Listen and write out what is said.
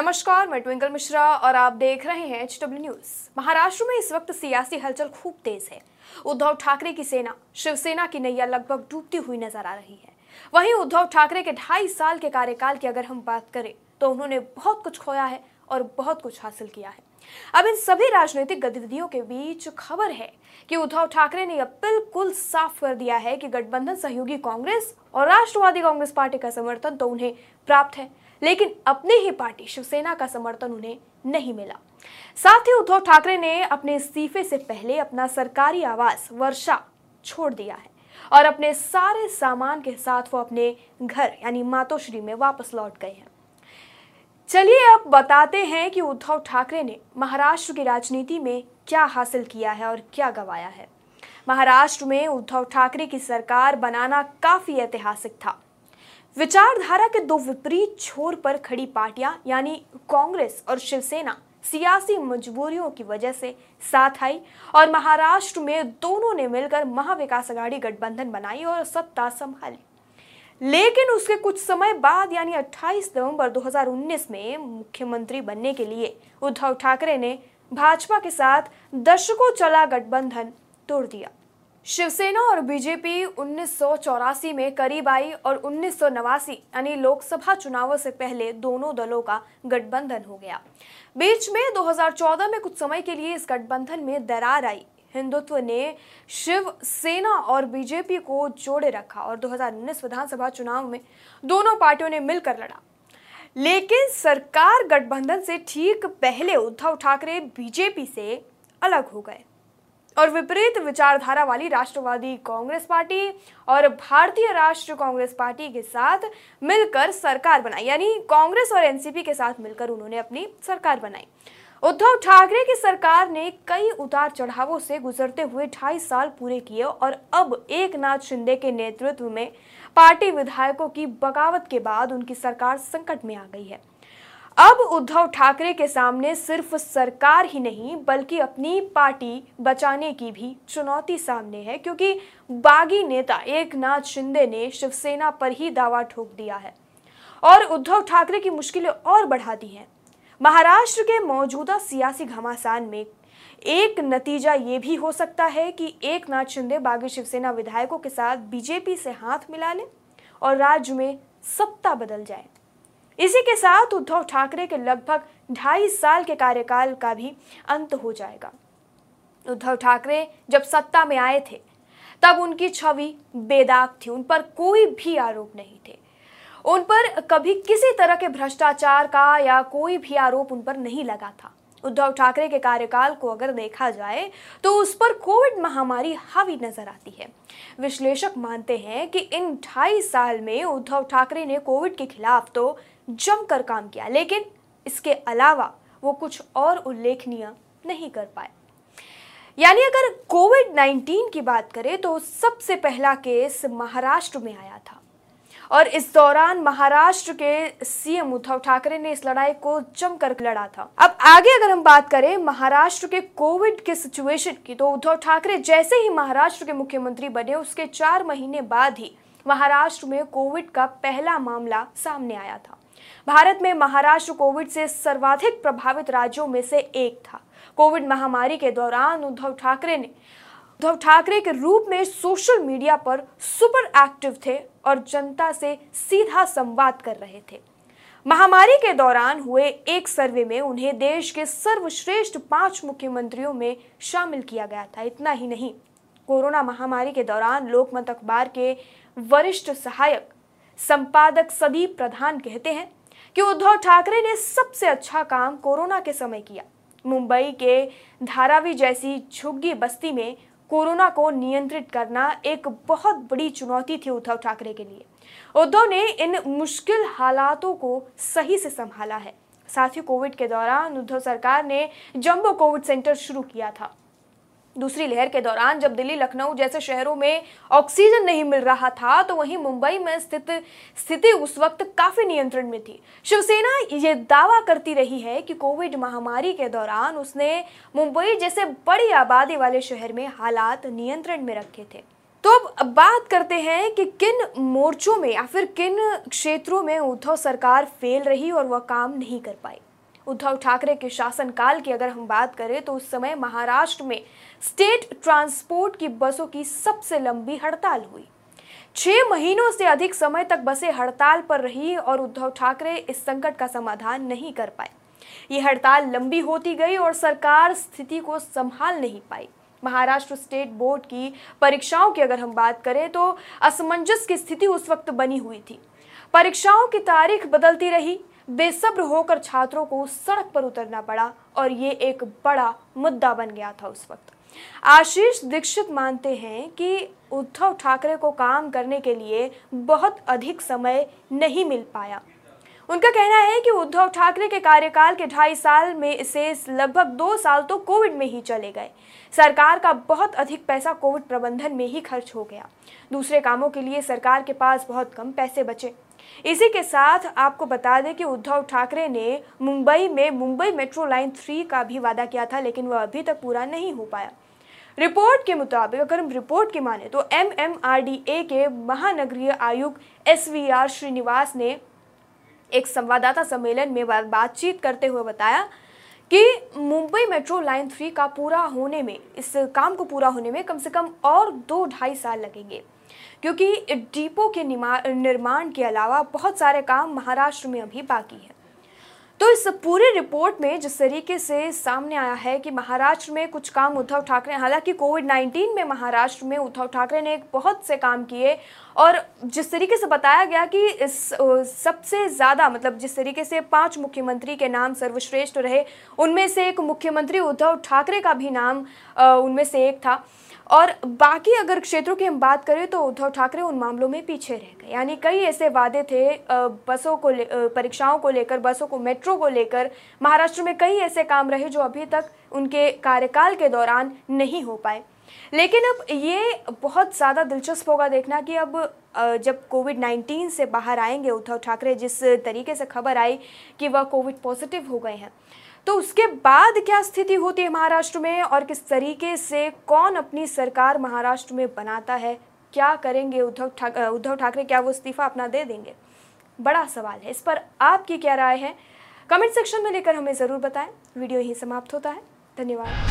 नमस्कार, मैं ट्विंकल मिश्रा और आप देख रहे हैं एच डब्ल्यू न्यूज़ महाराष्ट्र में इस वक्त सियासी हलचल खूब तेज है। उद्धव ठाकरे की सेना, शिवसेना की नैया लगभग डूबती हुई नज़र आ रही है। वहीं उद्धव ठाकरे के ढाई साल के कार्यकाल की अगर हम बात करें तो उन्होंने बहुत कुछ खोया है और बहुत कुछ हासिल किया है। अब इन सभी राजनीतिक गतिविधियों के बीच खबर है कि उद्धव ठाकरे ने यह बिल्कुल साफ़ कर दिया है कि गठबंधन सहयोगी कांग्रेस और राष्ट्रवादी कांग्रेस पार्टी का समर्थन तो उन्हें प्राप्त है। लेकिन अपनी ही पार्टी शिवसेना का समर्थन उन्हें नहीं मिला। साथ ही उद्धव ठाकरे ने अपने इस्तीफे से पहले अपना सरकारी आवास वर्षा छोड़ दिया है और अपने सारे सामान के साथ वो अपने घर, यानी मातोश्री में वापस लौट गए हैं। चलिए अब बताते हैं कि उद्धव ठाकरे ने महाराष्ट्र की राजनीति में क्या हासिल किया है और क्या गवाया है। महाराष्ट्र में उद्धव ठाकरे की सरकार बनाना काफ़ी ऐतिहासिक था। विचारधारा के दो विपरीत छोर पर खड़ी पार्टियाँ, यानी कांग्रेस और शिवसेना, सियासी मजबूरियों की वजह से साथ आई और महाराष्ट्र में दोनों ने मिलकर महाविकास अघाड़ी गठबंधन बनाई और सत्ता संभाली। लेकिन उसके कुछ समय बाद, यानी 28 नवंबर 2019 में मुख्यमंत्री बनने के लिए उद्धव ठाकरे ने भाजपा के साथ दशकों चला गठबंधन तोड़ दिया। शिवसेना और बीजेपी उन्नीस सौ चौरासी में करीब आई और उन्नीस यानी लोकसभा चुनावों से पहले दोनों दलों का गठबंधन हो गया। बीच में 2014 में कुछ समय के लिए इस गठबंधन में दरार आई। हिंदुत्व ने शिव सेना और बीजेपी को जोड़े रखा और 2019 विधानसभा चुनाव में दोनों पार्टियों ने मिलकर लड़ा। लेकिन सरकार गठबंधन से ठीक पहले उद्धव ठाकरे बीजेपी से अलग हो गए। और विपरीत विचारधारा वाली राष्ट्रवादी कांग्रेस पार्टी और भारतीय राष्ट्रीय कांग्रेस पार्टी के साथ मिलकर सरकार बनाई। यानी कांग्रेस और एनसीपी के साथ मिलकर उन्होंने अपनी सरकार बनाई। उद्धव ठाकरे की सरकार ने कई उतार चढ़ावों से गुजरते हुए ढाई साल पूरे किए और अब एक नाथ शिंदे के नेतृत्व में पार्टी विधायकों की बगावत के बाद उनकी सरकार संकट में आ गई है। अब उद्धव ठाकरे के सामने सिर्फ़ सरकार ही नहीं, बल्कि अपनी पार्टी बचाने की भी चुनौती सामने है, क्योंकि बागी नेता एक नाथ शिंदे ने शिवसेना पर ही दावा ठोक दिया है और उद्धव ठाकरे की मुश्किलें और बढ़ा दी हैं। महाराष्ट्र के मौजूदा सियासी घमासान में एक नतीजा ये भी हो सकता है कि एक नाथ शिंदे बागी शिवसेना विधायकों के साथ बीजेपी से हाथ मिला ले और राज्य में सत्ता बदल जाए। इसी के साथ उद्धव ठाकरे के लगभग ढाई साल के कार्यकाल का भी अंत हो जाएगा। उद्धव ठाकरे जब सत्ता में आए थे, तब उनकी छवि बेदाग थी, उन पर कोई भी आरोप नहीं थे। उन पर कभी किसी तरह के भ्रष्टाचार का या कोई भी आरोप उन पर नहीं लगा था। उद्धव ठाकरे के कार्यकाल को अगर देखा जाए तो उस पर कोविड महामारी हावी नज़र आती है। विश्लेषक मानते हैं कि इन ढाई साल में उद्धव ठाकरे ने कोविड के खिलाफ तो जमकर काम किया, लेकिन इसके अलावा वो कुछ और उल्लेखनीय नहीं कर पाए। यानी अगर कोविड 19 की बात करें तो सबसे पहला केस महाराष्ट्र में आया था। और इस दौरान महाराष्ट्र के सीएम उद्धव ठाकरे ने इस लड़ाई को जमकर लड़ा था। अब आगे अगर हम बात करें महाराष्ट्र के कोविड के सिचुएशन की तो उद्धव ठाकरे जैसे ही महाराष्ट्र के मुख्यमंत्री बने, उसके चार महीने बाद ही महाराष्ट्र में कोविड का पहला मामला सामने आया था। भारत में महाराष्ट्र कोविड से सर्वाधिक प्रभावित राज्यों में से एक था। कोविड महामारी के दौरान उद्धव ठाकरे ने, उद्धव ठाकरे के रूप में सोशल मीडिया पर सुपर एक्टिव थे और जनता से सीधा संवाद कर रहे थे। महामारी के दौरान हुए एक सर्वे में उन्हें देश के सर्वश्रेष्ठ पाँच मुख्यमंत्रियों में शामिल किया गया था। इतना ही नहीं, कोरोना महामारी के दौरान लोकमत अखबार के वरिष्ठ सहायक संपादक सदीप प्रधान कहते हैं कि उद्धव ठाकरे ने सबसे अच्छा काम कोरोना के समय किया। मुंबई के धारावी जैसी झुग्गी बस्ती में कोरोना को नियंत्रित करना एक बहुत बड़ी चुनौती थी उद्धव ठाकरे के लिए। उद्धव ने इन मुश्किल हालातों को सही से संभाला है। साथ ही कोविड के दौरान उद्धव सरकार ने जम्बो कोविड सेंटर शुरू किया था। दूसरी लहर के दौरान जब दिल्ली, लखनऊ जैसे शहरों में ऑक्सीजन नहीं मिल रहा था तो वहीं मुंबई में स्थित, स्थिति उस वक्त काफ़ी नियंत्रण में थी। शिवसेना ये दावा करती रही है कि कोविड महामारी के दौरान उसने मुंबई जैसे बड़ी आबादी वाले शहर में हालात नियंत्रण में रखे थे। तो अब बात करते हैं कि किन मोर्चों में या फिर किन क्षेत्रों में उद्धव सरकार फेल रही और वह काम नहीं कर पाई। उद्धव ठाकरे के शासनकाल की अगर हम बात करें तो उस समय महाराष्ट्र में स्टेट ट्रांसपोर्ट की बसों की सबसे लंबी हड़ताल हुई। छह महीनों से अधिक समय तक बसें हड़ताल पर रही और उद्धव ठाकरे इस संकट का समाधान नहीं कर पाए। ये हड़ताल लंबी होती गई और सरकार स्थिति को संभाल नहीं पाई। महाराष्ट्र स्टेट बोर्ड की परीक्षाओं की अगर हम बात करें तो असमंजस की स्थिति उस वक्त बनी हुई थी। परीक्षाओं की तारीख बदलती रही बेसब्र होकर छात्रों को सड़क पर उतरना पड़ा और ये एक बड़ा मुद्दा बन गया था उस वक्त। आशीष दीक्षित मानते हैं कि उद्धव ठाकरे को काम करने के लिए बहुत अधिक समय नहीं मिल पाया। उनका कहना है कि उद्धव ठाकरे के कार्यकाल के ढाई साल में से लगभग दो साल तो कोविड में ही चले गए। सरकार का बहुत अधिक पैसा कोविड प्रबंधन में ही खर्च हो गया। दूसरे कामों के लिए सरकार के पास बहुत कम पैसे बचे। इसी के साथ आपको बता दें कि उद्धव ठाकरे ने मुंबई में, मुंबई मेट्रो लाइन थ्री का भी वादा किया था, लेकिन वह अभी तक पूरा नहीं हो पाया। रिपोर्ट के मुताबिक, अगर हम रिपोर्ट की माने तो M M R D A के महानगरीय आयुक्त एस वी आर श्रीनिवास ने एक संवाददाता सम्मेलन में बातचीत करते हुए बताया कि मुंबई मेट्रो लाइन थ्री का पूरा होने में, इस काम को पूरा होने में कम से कम और दो ढाई साल लगेंगे। क्योंकि डिपो के निर्माण के अलावा बहुत सारे काम महाराष्ट्र में अभी बाकी है। तो इस पूरी रिपोर्ट में जिस तरीके से सामने आया है कि महाराष्ट्र में कुछ काम उद्धव ठाकरे, हालाँकि कोविड 19 में महाराष्ट्र में उद्धव ठाकरे ने बहुत से काम किए और जिस तरीके से बताया गया कि इस सबसे ज़्यादा मतलब जिस तरीके से पाँच मुख्यमंत्री के नाम सर्वश्रेष्ठ रहे, उनमें से एक मुख्यमंत्री उद्धव ठाकरे का भी नाम उनमें से एक था। और बाकी अगर क्षेत्रों की हम बात करें तो उद्धव ठाकरे उन मामलों में पीछे रह गए। यानी कई ऐसे वादे थे बसों को परीक्षाओं को लेकर, बसों को, मेट्रो को लेकर, महाराष्ट्र में कई ऐसे काम रहे जो अभी तक उनके कार्यकाल के दौरान नहीं हो पाए। लेकिन अब ये बहुत ज़्यादा दिलचस्प होगा देखना कि अब जब कोविड 19 से बाहर आएँगे उद्धव ठाकरे, जिस तरीके से खबर आई कि वह कोविड पॉजिटिव हो गए हैं तो उसके बाद क्या स्थिति होती है महाराष्ट्र में और किस तरीके से कौन अपनी सरकार महाराष्ट्र में बनाता है? क्या करेंगे उद्धव ठाकरे उद्धव ठाकरे? क्या वो इस्तीफा अपना दे देंगे? बड़ा सवाल है। इस पर आपकी क्या राय है? कमेंट सेक्शन में लेकर हमें ज़रूर बताएँ। वीडियो यहीं समाप्त होता है। धन्यवाद।